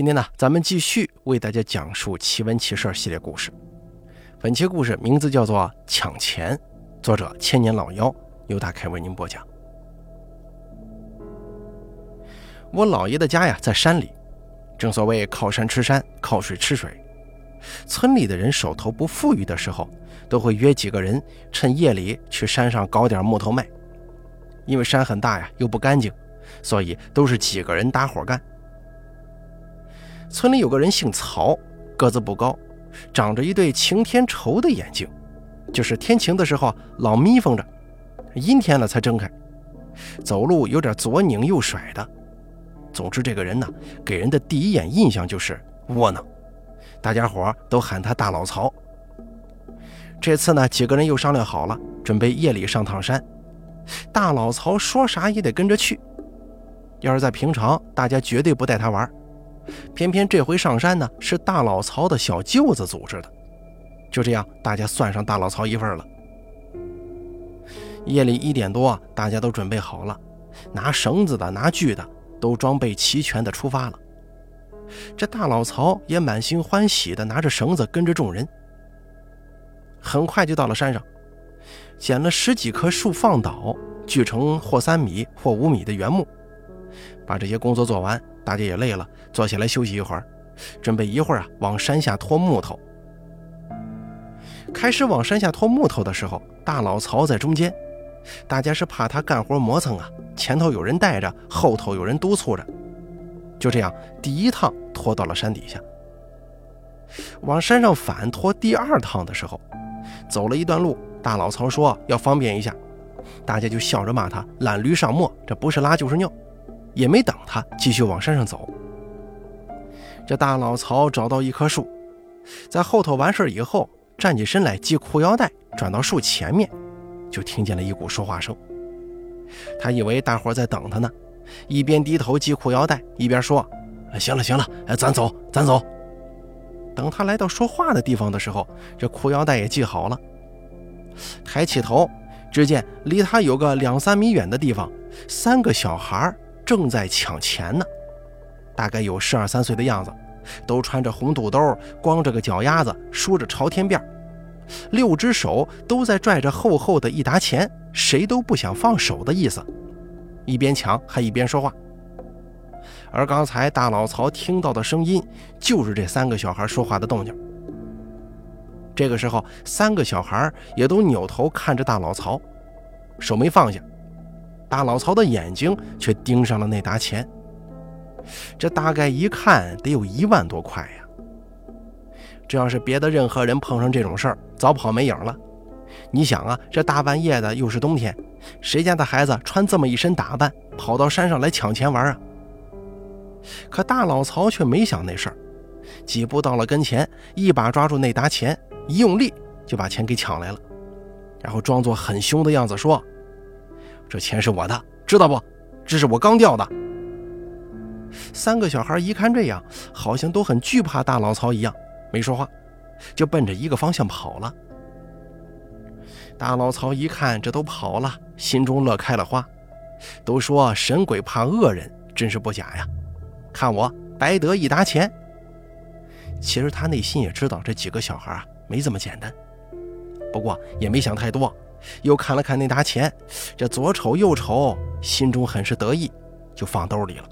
今天呢，咱们继续为大家讲述奇闻奇事系列故事。本期故事名字叫做《抢钱》，作者千年老妖，由大开为您播讲。我姥爷的家呀，在山里，正所谓靠山吃山，靠水吃水。村里的人手头不富裕的时候，都会约几个人，趁夜里去山上搞点木头卖。因为山很大呀，又不干净，所以都是几个人搭伙干。村里有个人姓曹，个子不高，长着一对晴天愁的眼睛，就是天晴的时候老眯缝着，阴天了才睁开。走路有点左拧右甩的。总之，这个人呢，给人的第一眼印象就是窝囊，大家伙都喊他大老曹。这次呢，几个人又商量好了，准备夜里上趟山。大老曹说啥也得跟着去。要是在平常，大家绝对不带他玩。偏偏这回上山呢，是大老曹的小舅子组织的，就这样，大家算上大老曹一份了。夜里一点多，大家都准备好了，拿绳子的、拿锯的，都装备齐全的出发了。这大老曹也满心欢喜的拿着绳子跟着众人。很快就到了山上，捡了十几棵树放倒，锯成或三米或五米的原木，把这些工作做完。大家也累了，坐下来休息一会儿，准备一会儿啊往山下拖木头。开始往山下拖木头的时候，大老曹在中间，大家是怕他干活磨蹭啊，前头有人带着，后头有人督促着。就这样，第一趟拖到了山底下。往山上反拖第二趟的时候，走了一段路，大老曹说要方便一下，大家就笑着骂他懒驴上磨，这不是拉就是尿。也没等他继续往山上走，这大老曹找到一棵树，在后头完事以后，站起身来系裤腰带，转到树前面，就听见了一股说话声。他以为大伙在等他呢，一边低头系裤腰带，一边说：“行了行了，咱走咱走。”等他来到说话的地方的时候，这裤腰带也系好了，抬起头，只见离他有个两三米远的地方，三个小孩正在抢钱呢，大概有十二三岁的样子，都穿着红肚兜，光着个脚丫子，梳着朝天辫六只手都在拽着厚厚的一沓钱，谁都不想放手的意思，一边抢还一边说话。而刚才大老曹听到的声音，就是这三个小孩说话的动静。这个时候，三个小孩也都扭头看着大老曹，手没放下。大老曹的眼睛却盯上了那沓钱，这大概一看得有一万多块呀！这要是别的任何人碰上这种事儿，早跑没影了。你想啊，这大半夜的，又是冬天，谁家的孩子穿这么一身打扮，跑到山上来抢钱玩啊？可大老曹却没想那事儿，几步到了跟前，一把抓住那沓钱，一用力就把钱给抢来了，然后装作很凶的样子说。这钱是我的，知道不？这是我刚掉的。三个小孩一看这样，好像都很惧怕大老曹一样，没说话，就奔着一个方向跑了。大老曹一看这都跑了，心中乐开了花。都说神鬼怕恶人，真是不假呀。看我白得一沓钱。其实他内心也知道这几个小孩啊没这么简单，不过也没想太多。又看了看那沓钱，这左瞅右瞅，心中很是得意，就放兜里了。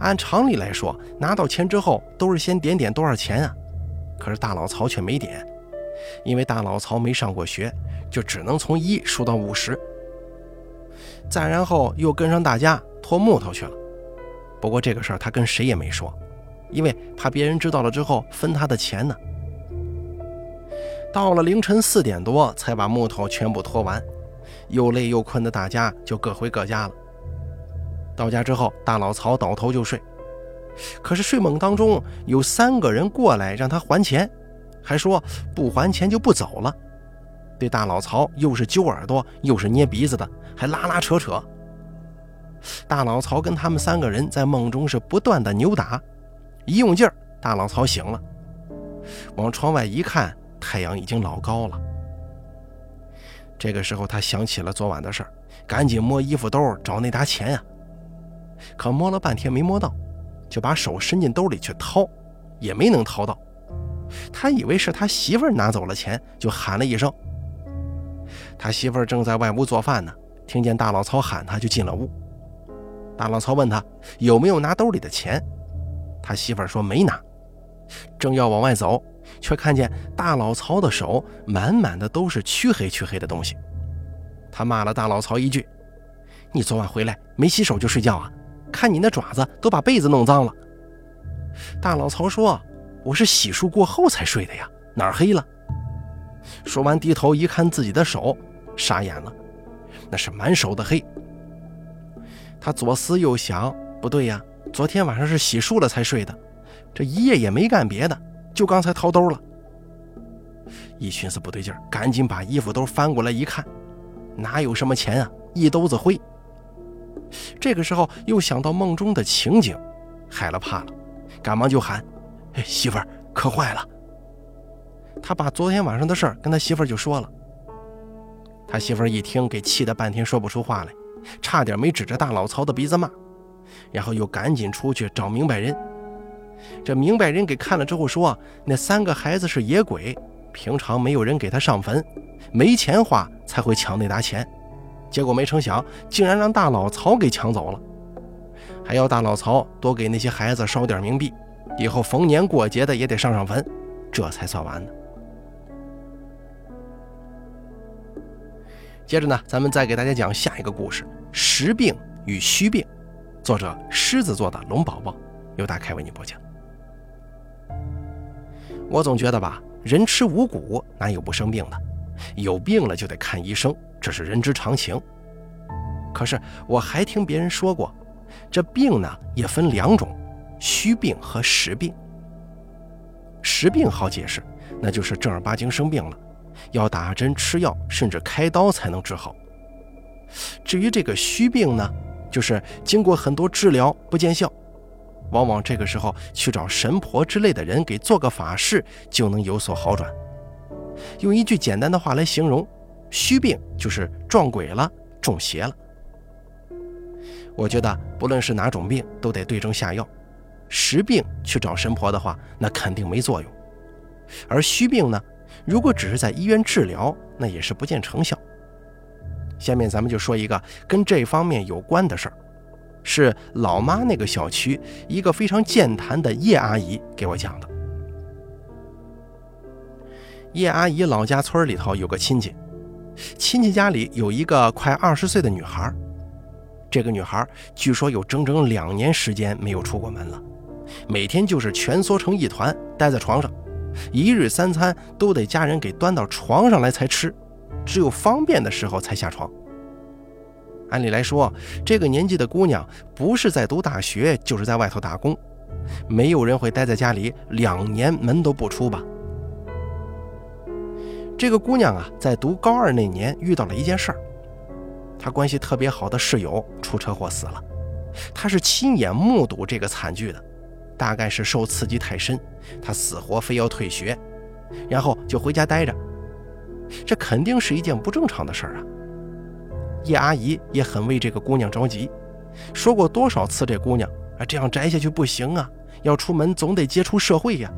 按常理来说，拿到钱之后都是先点点多少钱啊？可是大老曹却没点，因为大老曹没上过学，就只能从一数到五十。再然后又跟上大家拖木头去了。不过这个事儿他跟谁也没说，因为怕别人知道了之后分他的钱呢。到了凌晨四点多，才把木头全部拖完，又累又困的大家就各回各家了。到家之后，大老曹倒头就睡，可是睡梦当中有三个人过来让他还钱，还说不还钱就不走了。对大老曹又是揪耳朵又是捏鼻子的，还拉拉扯扯。大老曹跟他们三个人在梦中是不断的扭打，一用劲儿，大老曹醒了，往窗外一看。太阳已经老高了。这个时候，他想起了昨晚的事儿，赶紧摸衣服兜找那沓钱呀。可摸了半天没摸到，就把手伸进兜里去掏，也没能掏到。他以为是他媳妇儿拿走了钱，就喊了一声。他媳妇儿正在外屋做饭呢，听见大老曹喊他，就进了屋。大老曹问他有没有拿兜里的钱，他媳妇儿说没拿。正要往外走，却看见大老曹的手满满的都是黢黑黢黑的东西。他骂了大老曹一句：“你昨晚回来没洗手就睡觉啊？看你那爪子都把被子弄脏了。”大老曹说：“我是洗漱过后才睡的呀，哪儿黑了？”说完低头一看自己的手，傻眼了，那是满手的黑。他左思右想，不对呀，昨天晚上是洗漱了才睡的。这一夜也没干别的，就刚才掏兜了。一寻思不对劲儿，赶紧把衣服兜翻过来一看，哪有什么钱啊，一兜子灰。这个时候又想到梦中的情景，害了怕了，赶忙就喊：“媳妇儿，可坏了！”他把昨天晚上的事儿跟他媳妇儿就说了。他媳妇儿一听，给气得半天说不出话来，差点没指着大老曹的鼻子骂，然后又赶紧出去找明白人。这明白人给看了之后说：“那三个孩子是野鬼，平常没有人给他上坟，没钱花才会抢那沓钱。结果没成想，竟然让大老曹给抢走了，还要大老曹多给那些孩子烧点冥币，以后逢年过节的也得上上坟，这才算完呢。”接着呢，咱们再给大家讲下一个故事：实病与虚病。作者：狮子座的龙宝宝，由大开为你播讲。我总觉得吧，人吃五谷哪有不生病的？有病了就得看医生，这是人之常情。可是我还听别人说过，这病呢也分两种，虚病和实病。实病好解释，那就是正儿八经生病了，要打针吃药，甚至开刀才能治好。至于这个虚病呢，就是经过很多治疗不见效。往往这个时候去找神婆之类的人给做个法事，就能有所好转。用一句简单的话来形容，虚病就是撞鬼了、中邪了。我觉得不论是哪种病，都得对症下药。实病去找神婆的话，那肯定没作用；而虚病呢，如果只是在医院治疗，那也是不见成效。下面咱们就说一个跟这方面有关的事儿。是老妈那个小区一个非常健谈的叶阿姨给我讲的。叶阿姨老家村里头有个亲戚，亲戚家里有一个快二十岁的女孩，这个女孩据说有整整两年时间没有出过门了，每天就是蜷缩成一团待在床上，一日三餐都得家人给端到床上来才吃，只有方便的时候才下床。按理来说，这个年纪的姑娘不是在读大学，就是在外头打工，没有人会待在家里两年门都不出吧？这个姑娘啊，在读高二那年遇到了一件事儿，她关系特别好的室友出车祸死了，她是亲眼目睹这个惨剧的，大概是受刺激太深，她死活非要退学，然后就回家待着，这肯定是一件不正常的事儿啊。叶阿姨也很为这个姑娘着急，说过多少次这姑娘啊这样宅下去不行啊，要出门总得接触社会呀。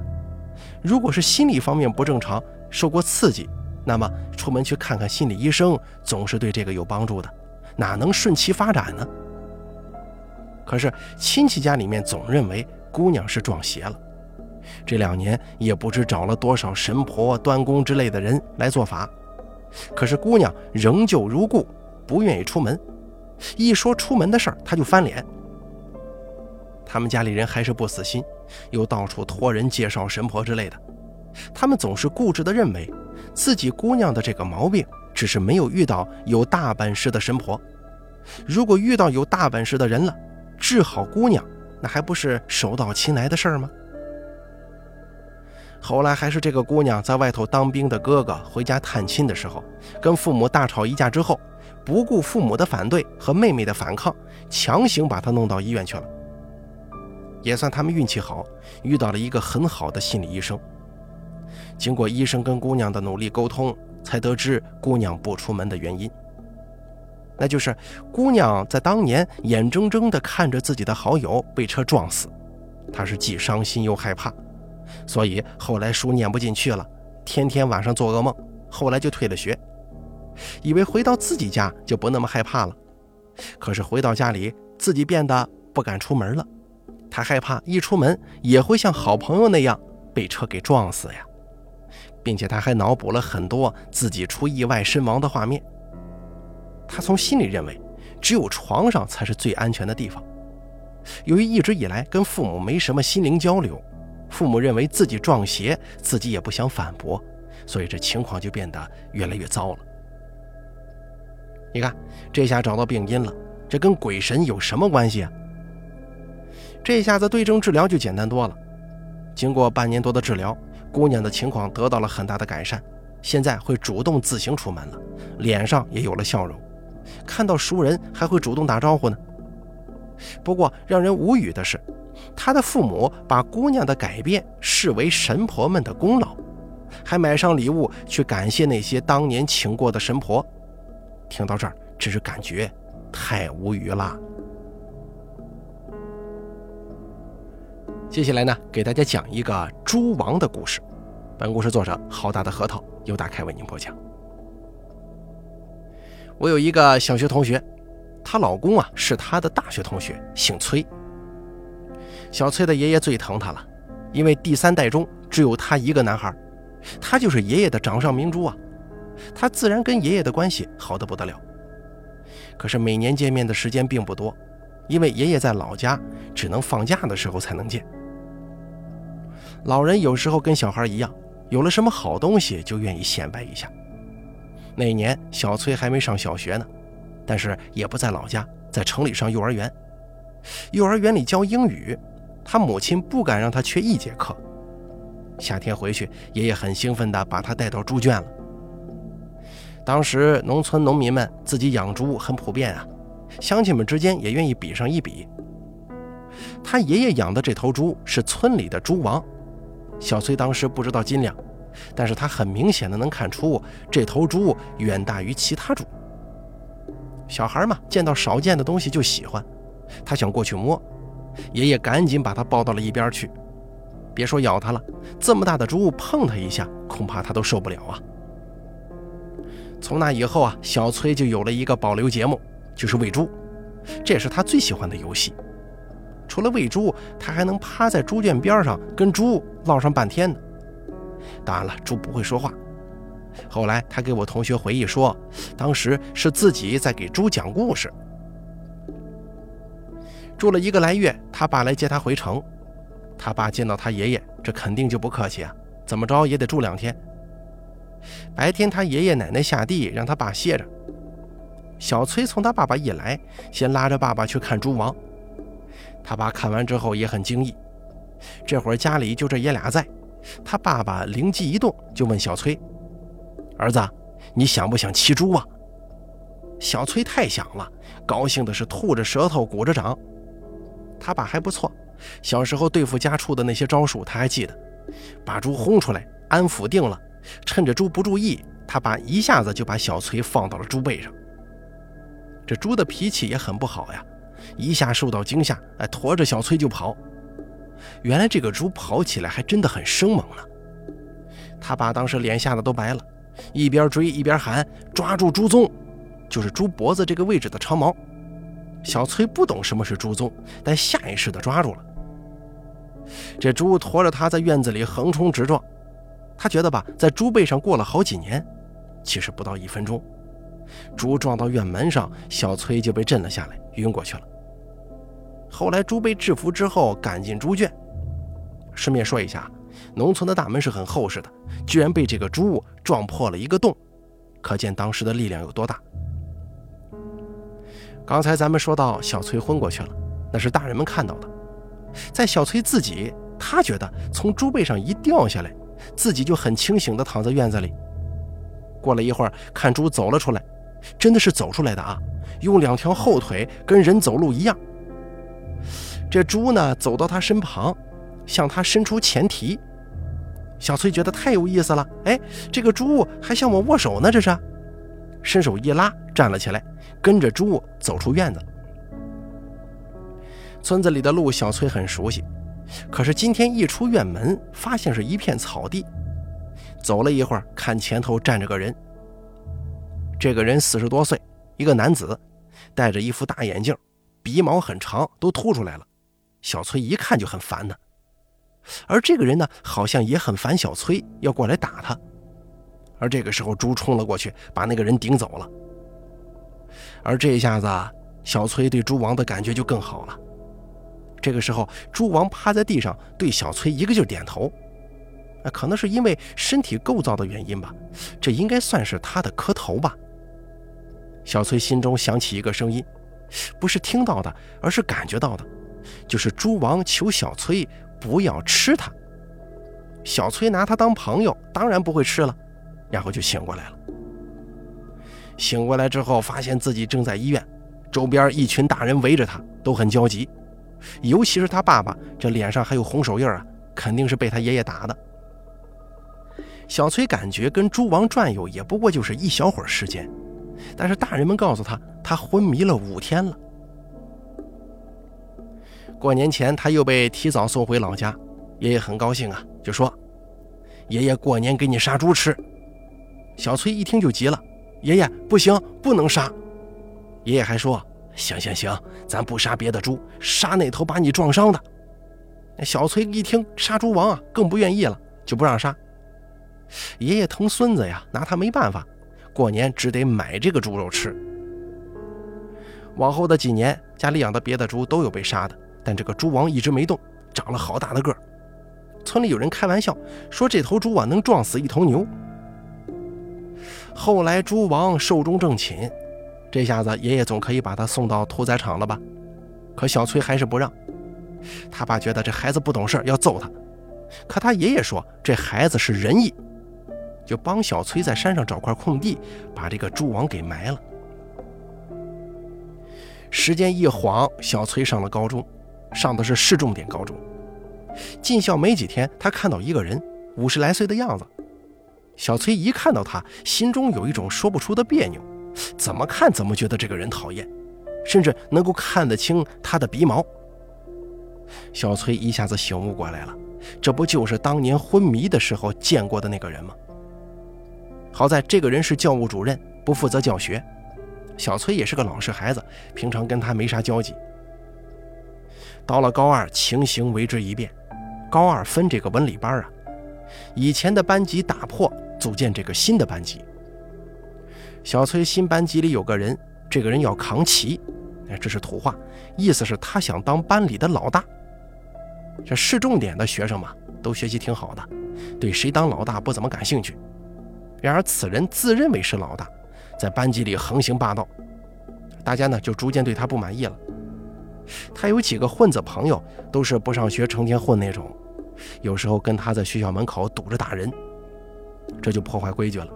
如果是心理方面不正常，受过刺激，那么出门去看看心理医生总是对这个有帮助的，哪能顺其发展呢？可是亲戚家里面总认为姑娘是撞邪了，这两年也不知找了多少神婆、端公之类的人来做法，可是姑娘仍旧如故。不愿意出门，一说出门的事儿，他就翻脸。他们家里人还是不死心，又到处托人介绍神婆之类的。他们总是固执地认为，自己姑娘的这个毛病，只是没有遇到有大本事的神婆。如果遇到有大本事的人了，治好姑娘，那还不是手到擒来的事儿吗？后来还是这个姑娘在外头当兵的哥哥回家探亲的时候，跟父母大吵一架之后。不顾父母的反对和妹妹的反抗，强行把她弄到医院去了。也算他们运气好，遇到了一个很好的心理医生。经过医生跟姑娘的努力沟通，才得知姑娘不出门的原因。那就是姑娘在当年眼睁睁地看着自己的好友被车撞死，她是既伤心又害怕，所以后来书念不进去了，天天晚上做噩梦，后来就退了学，以为回到自己家就不那么害怕了。可是回到家里，自己变得不敢出门了，他害怕一出门也会像好朋友那样被车给撞死呀，并且他还脑补了很多自己出意外身亡的画面。他从心里认为，只有床上才是最安全的地方。由于一直以来跟父母没什么心灵交流，父母认为自己撞邪，自己也不想反驳，所以这情况就变得越来越糟了。你看，这下找到病因了，这跟鬼神有什么关系啊？这下子对症治疗就简单多了。经过半年多的治疗，姑娘的情况得到了很大的改善，现在会主动自行出门了，脸上也有了笑容，看到熟人还会主动打招呼呢。不过让人无语的是，她的父母把姑娘的改变视为神婆们的功劳，还买上礼物去感谢那些当年请过的神婆。听到这儿，只是感觉太无语了。接下来呢，给大家讲一个猪王的故事。本故事作者好大的核桃由大开为您播讲。我有一个小学同学。她老公啊是她的大学同学，姓崔。小崔的爷爷最疼她了，因为第三代中只有他一个男孩，他就是爷爷的掌上明珠啊，他自然跟爷爷的关系好得不得了。可是每年见面的时间并不多，因为爷爷在老家，只能放假的时候才能见。老人有时候跟小孩一样，有了什么好东西就愿意显摆一下。那年小崔还没上小学呢。但是也不在老家，在城里上幼儿园。幼儿园里教英语，他母亲不敢让他缺一节课。夏天回去，爷爷很兴奋地把他带到猪圈了。当时农村农民们自己养猪很普遍啊，乡亲们之间也愿意比上一比。他爷爷养的这头猪是村里的猪王，小崔当时不知道斤两，但是他很明显的能看出这头猪远大于其他猪。小孩嘛，见到少见的东西就喜欢，他想过去摸，爷爷赶紧把他抱到了一边去。别说咬他了，这么大的猪碰他一下，恐怕他都受不了啊。从那以后啊，小崔就有了一个保留节目，就是喂猪，这也是他最喜欢的游戏。除了喂猪，他还能趴在猪圈边上跟猪唠上半天呢。当然了，猪不会说话。后来，他给我同学回忆说，当时是自己在给猪讲故事。住了一个来月，他爸来接他回城。他爸见到他爷爷，这肯定就不客气啊，怎么着也得住两天。白天，他爷爷奶奶下地让他爸歇着。小崔从他爸爸一来，先拉着爸爸去看猪王。他爸看完之后也很惊异，这会儿家里就这爷俩在。他爸爸灵机一动，就问小崔。儿子，你想不想骑猪啊？小崔太想了，高兴的是吐着舌头，鼓着掌。他爸还不错，小时候对付家畜的那些招数他还记得，把猪轰出来，安抚定了，趁着猪不注意，他爸一下子就把小崔放到了猪背上。这猪的脾气也很不好呀，一下受到惊吓，哎，驮着小崔就跑。原来这个猪跑起来还真的很生猛呢。他爸当时脸吓得都白了。一边追一边喊：“抓住猪鬃，就是猪脖子这个位置的长毛。”小崔不懂什么是猪鬃，但下意识地抓住了。这猪驮着他在院子里横冲直撞，他觉得吧，在猪背上过了好几年，其实不到一分钟，猪撞到院门上，小崔就被震了下来，晕过去了。后来猪被制服之后，赶进猪圈。顺便说一下。农村的大门是很厚实的，居然被这个猪撞破了一个洞，可见当时的力量有多大。刚才咱们说到小崔昏过去了，那是大人们看到的，在小崔自己，他觉得从猪背上一掉下来，自己就很清醒地躺在院子里。过了一会儿，看猪走了出来，真的是走出来的啊，用两条后腿跟人走路一样。这猪呢，走到他身旁，向他伸出前蹄。小崔觉得太有意思了，哎，这个猪还向我握手呢，这是，伸手一拉，站了起来，跟着猪走出院子。村子里的路，小崔很熟悉，可是今天一出院门，发现是一片草地。走了一会儿，看前头站着个人。这个人四十多岁，一个男子，戴着一副大眼镜，鼻毛很长，都凸出来了。小崔一看就很烦他。而这个人呢，好像也很烦小崔，要过来打他。而这个时候，猪冲了过去，把那个人顶走了。而这一下子，小崔对猪王的感觉就更好了。这个时候，猪王趴在地上，对小崔一个劲点头。啊，可能是因为身体构造的原因吧，这应该算是他的磕头吧。小崔心中响起一个声音，不是听到的，而是感觉到的，就是猪王求小崔不要吃他。小崔拿他当朋友，当然不会吃了。然后就醒过来了。醒过来之后，发现自己正在医院，周边一群大人围着他，都很焦急。尤其是他爸爸，这脸上还有红手印啊，肯定是被他爷爷打的。小崔感觉跟猪王转悠也不过就是一小会儿时间，但是大人们告诉他，他昏迷了五天了。过年前他又被提早送回老家，爷爷很高兴啊，就说：“爷爷过年给你杀猪吃。”小崔一听就急了：“爷爷，不行，不能杀！”爷爷还说：“行行行，咱不杀别的猪，杀那头把你撞伤的。”小崔一听杀猪王啊，更不愿意了，就不让杀。爷爷疼孙子呀，拿他没办法，过年只得买这个猪肉吃。往后的几年，家里养的别的猪都有被杀的，但这个猪王一直没动，长了好大的个儿。村里有人开玩笑说，这头猪啊能撞死一头牛。后来猪王寿终正寝，这下子爷爷总可以把他送到屠宰场了吧？可小崔还是不让。他爸觉得这孩子不懂事，要揍他。可他爷爷说这孩子是仁义，就帮小崔在山上找块空地，把这个猪王给埋了。时间一晃，小崔上了高中，上的是市重点高中。进校没几天，他看到一个人，五十来岁的样子。小崔一看到他，心中有一种说不出的别扭，怎么看怎么觉得这个人讨厌，甚至能够看得清他的鼻毛。小崔一下子醒悟过来了，这不就是当年昏迷的时候见过的那个人吗？好在这个人是教务主任，不负责教学。小崔也是个老实孩子，平常跟他没啥交集。到了高二，情形为之一变。高二分这个文理班啊，以前的班级打破。组建这个新的班级，小崔新班级里有个人，这个人要扛旗，哎，这是土话，意思是他想当班里的老大。这市重点的学生嘛，都学习挺好的，对谁当老大不怎么感兴趣。然而此人自认为是老大，在班级里横行霸道，大家呢就逐渐对他不满意了。他有几个混子朋友，都是不上学成天混那种，有时候跟他在学校门口堵着打人。这就破坏规矩了。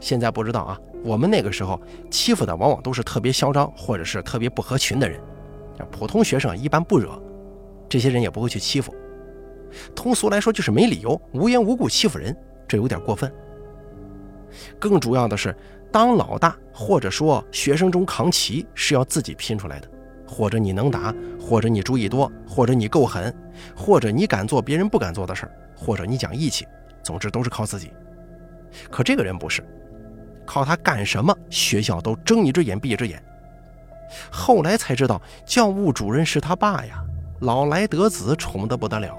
现在不知道啊，我们那个时候欺负的往往都是特别嚣张或者是特别不合群的人，普通学生一般不惹，这些人也不会去欺负。通俗来说就是没理由无缘无故欺负人，这有点过分。更主要的是，当老大或者说学生中扛旗是要自己拼出来的，或者你能打，或者你主意多，或者你够狠，或者你敢做别人不敢做的事儿，或者你讲义气。总之都是靠自己，可这个人不是，靠他干什么，学校都睁一只眼闭一只眼。后来才知道，教务主任是他爸呀，老来得子，宠得不得了，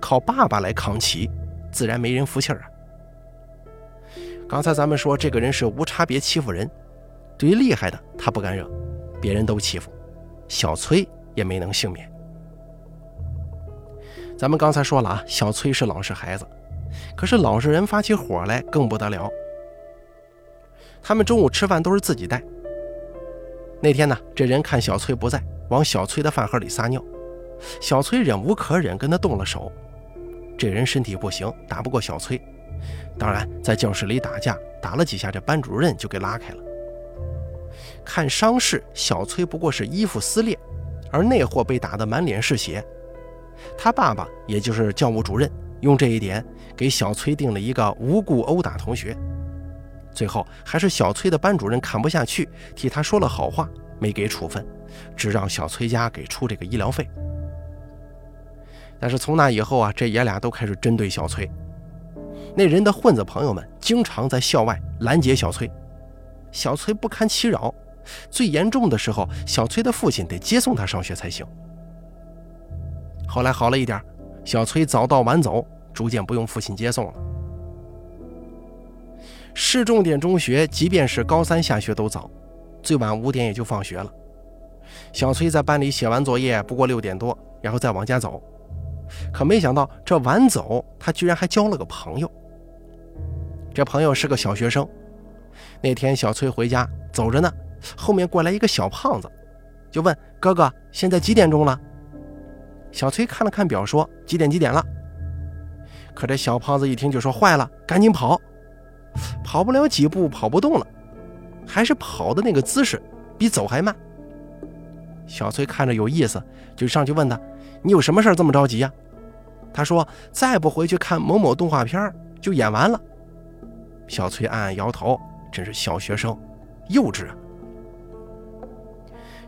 靠爸爸来扛旗，自然没人服气儿啊。刚才咱们说这个人是无差别欺负人，对于厉害的他不敢惹，别人都欺负，小崔也没能幸免。咱们刚才说了啊，小崔是老实孩子。可是老实人发起火来更不得了。他们中午吃饭都是自己带。那天呢，这人看小崔不在，往小崔的饭盒里撒尿。小崔忍无可忍，跟他动了手。这人身体不行，打不过小崔。当然，在教室里打架，打了几下，这班主任就给拉开了。看伤势，小崔不过是衣服撕裂，而那货被打得满脸是血。他爸爸，也就是教务主任。用这一点给小崔定了一个无故殴打同学，最后还是小崔的班主任看不下去，替他说了好话，没给处分，只让小崔家给出这个医疗费。但是从那以后啊，这爷俩都开始针对小崔。那人的混子朋友们经常在校外拦截小崔，小崔不堪其扰。最严重的时候，小崔的父亲得接送他上学才行。后来好了一点，小崔早到晚走，逐渐不用父亲接送了。市重点中学，即便是高三下学都早，最晚五点也就放学了。小崔在班里写完作业，不过六点多，然后再往家走。可没想到，这晚走，他居然还交了个朋友。这朋友是个小学生。那天小崔回家走着呢，后面过来一个小胖子，就问哥哥：“现在几点钟了？”小崔看了看表，说：“几点几点了。”可这小胖子一听就说：“坏了，赶紧跑！”跑不了几步，跑不动了，还是跑的那个姿势比走还慢。小崔看着有意思，就上去问他：“你有什么事这么着急呀？”他说：“再不回去看某某动画片，就演完了。”小崔暗暗摇头，真是小学生，幼稚啊！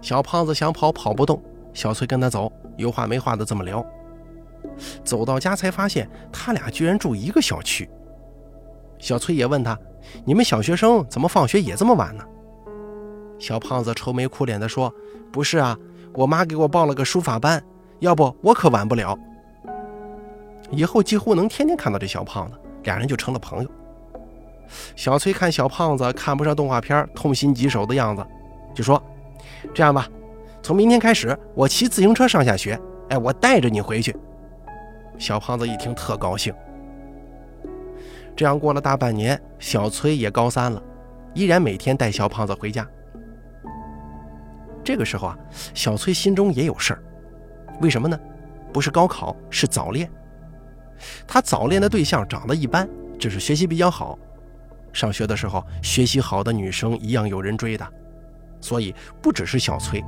小胖子想跑跑不动，小崔跟他走，有话没话的这么聊。走到家才发现，他俩居然住一个小区。小崔也问他：“你们小学生怎么放学也这么晚呢？”小胖子愁眉苦脸地说：“不是啊，我妈给我报了个书法班，要不我可晚不了。”以后几乎能天天看到这小胖子，俩人就成了朋友。小崔看小胖子看不上动画片，痛心疾首的样子，就说：“这样吧，从明天开始，我骑自行车上下学，哎，我带着你回去。”小胖子一听特高兴。这样过了大半年，小崔也高三了，依然每天带小胖子回家。这个时候啊，小崔心中也有事儿，为什么呢？不是高考，是早恋。他早恋的对象长得一般，只是学习比较好。上学的时候，学习好的女生一样有人追的，所以不只是小崔，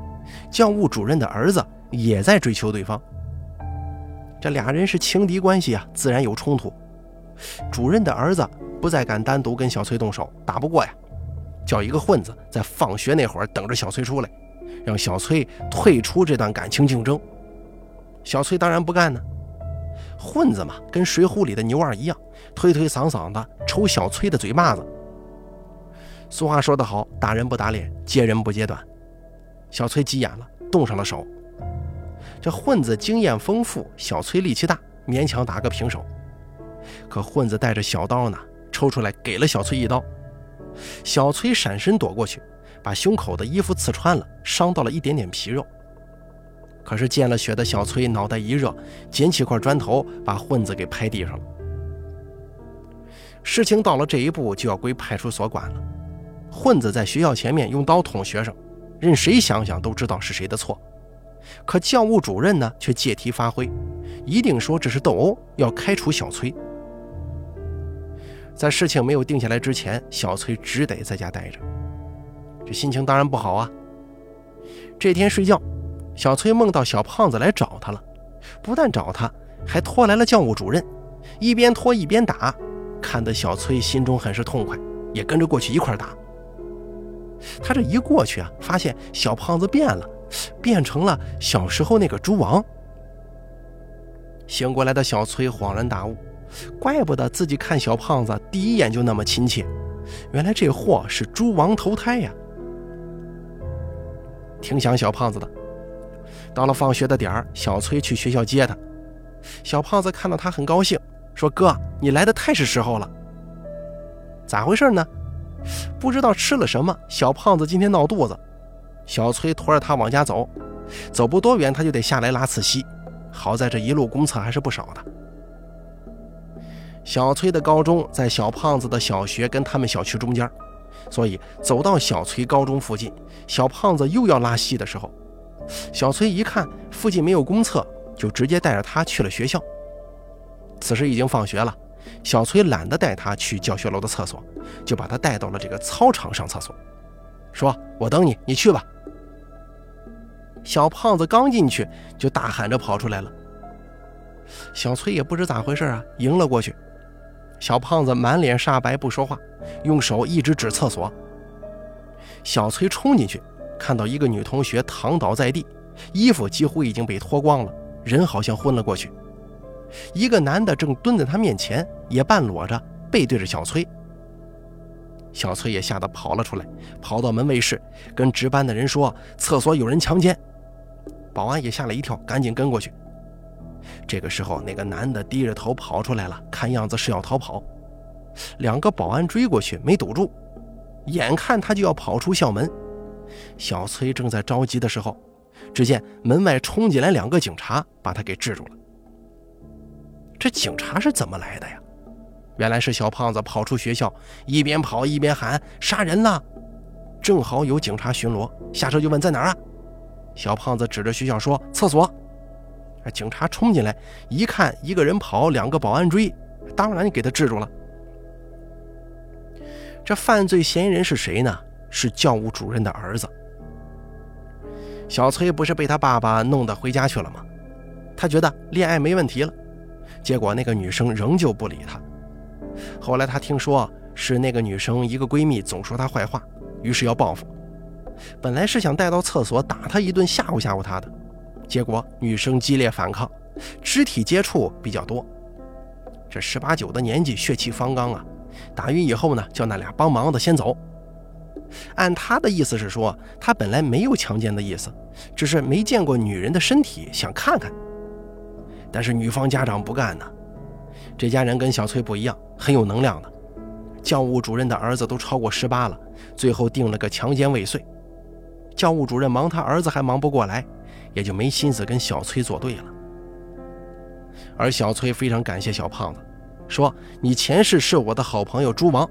教务主任的儿子也在追求对方。这俩人是情敌关系啊，自然有冲突。主任的儿子不再敢单独跟小崔动手，打不过呀，叫一个混子在放学那会儿等着小崔出来。让小崔退出这段感情竞争，小崔当然不干呢。混子嘛，跟水浒里的牛二一样，推推搡搡的抽小崔的嘴巴子。俗话说得好，打人不打脸，揭人不揭短。小崔急眼了，动上了手。这混子经验丰富，小崔力气大，勉强打个平手。可混子带着小刀呢，抽出来给了小崔一刀。小崔闪身躲过去。把胸口的衣服刺穿了，伤到了一点点皮肉。可是见了血的小崔脑袋一热，捡起块砖头把混子给拍地上了。事情到了这一步，就要归派出所管了。混子在学校前面用刀捅学生，任谁想想都知道是谁的错。可教务主任呢，却借题发挥，一定说这是斗殴，要开除小崔。在事情没有定下来之前，小崔只得在家待着。这心情当然不好啊。这天睡觉，小崔梦到小胖子来找他了，不但找他，还拖来了教务主任，一边拖一边打，看得小崔心中很是痛快，也跟着过去一块打。他这一过去啊，发现小胖子变了，变成了小时候那个猪王。醒过来的小崔恍然大悟，怪不得自己看小胖子第一眼就那么亲切，原来这货是猪王投胎呀。挺想小胖子的。到了放学的点儿，小崔去学校接他。小胖子看到他很高兴，说：“哥，你来的太是时候了。咋回事呢？不知道吃了什么，小胖子今天闹肚子。小崔驮着他往家走，走不多远他就得下来拉次稀。好在这一路公厕还是不少的。小崔的高中在小胖子的小学跟他们小区中间。”所以走到小崔高中附近，小胖子又要拉稀的时候，小崔一看附近没有公厕，就直接带着他去了学校。此时已经放学了，小崔懒得带他去教学楼的厕所，就把他带到了这个操场上厕所，说：“我等你，你去吧。”小胖子刚进去就大喊着跑出来了。小崔也不知咋回事啊，迎了过去。小胖子满脸煞白，不说话，用手一直指厕所。小崔冲进去，看到一个女同学躺倒在地，衣服几乎已经被脱光了，人好像昏了过去，一个男的正蹲在他面前，也半裸着，背对着小崔。小崔也吓得跑了出来，跑到门卫室，跟值班的人说：“厕所有人强奸。”保安也吓了一跳，赶紧跟过去。这个时候，那个男的低着头跑出来了，看样子是要逃跑。两个保安追过去，没堵住，眼看他就要跑出校门。小崔正在着急的时候，只见门外冲进来两个警察，把他给制住了。这警察是怎么来的呀？原来是小胖子跑出学校，一边跑一边喊“杀人了”，正好有警察巡逻，下车就问在哪儿啊？小胖子指着学校说：“厕所。”警察冲进来一看，一个人跑，两个保安追，当然给他制住了。这犯罪嫌疑人是谁呢？是教务主任的儿子。小崔不是被他爸爸弄得回家去了吗？他觉得恋爱没问题了，结果那个女生仍旧不理他。后来他听说是那个女生一个闺蜜总说他坏话，于是要报复。本来是想带到厕所打他一顿吓唬吓唬他的，结果女生激烈反抗，肢体接触比较多。这十八九的年纪，血气方刚啊！打晕以后呢，叫那俩帮忙的先走。按他的意思是说，他本来没有强奸的意思，只是没见过女人的身体，想看看。但是女方家长不干呢。这家人跟小崔不一样，很有能量的。教务主任的儿子都超过十八了，最后定了个强奸未遂。教务主任忙他儿子还忙不过来，也就没心思跟小崔作对了。而小崔非常感谢小胖子，说：“你前世是我的好朋友猪王，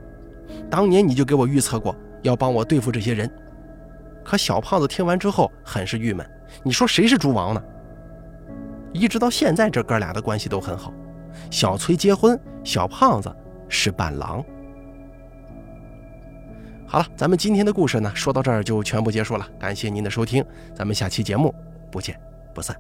当年你就给我预测过要帮我对付这些人。”可小胖子听完之后很是郁闷：“你说谁是猪王呢？”一直到现在，这哥俩的关系都很好。小崔结婚，小胖子是伴郎。好了，咱们今天的故事呢，说到这儿就全部结束了。感谢您的收听，咱们下期节目不见不散。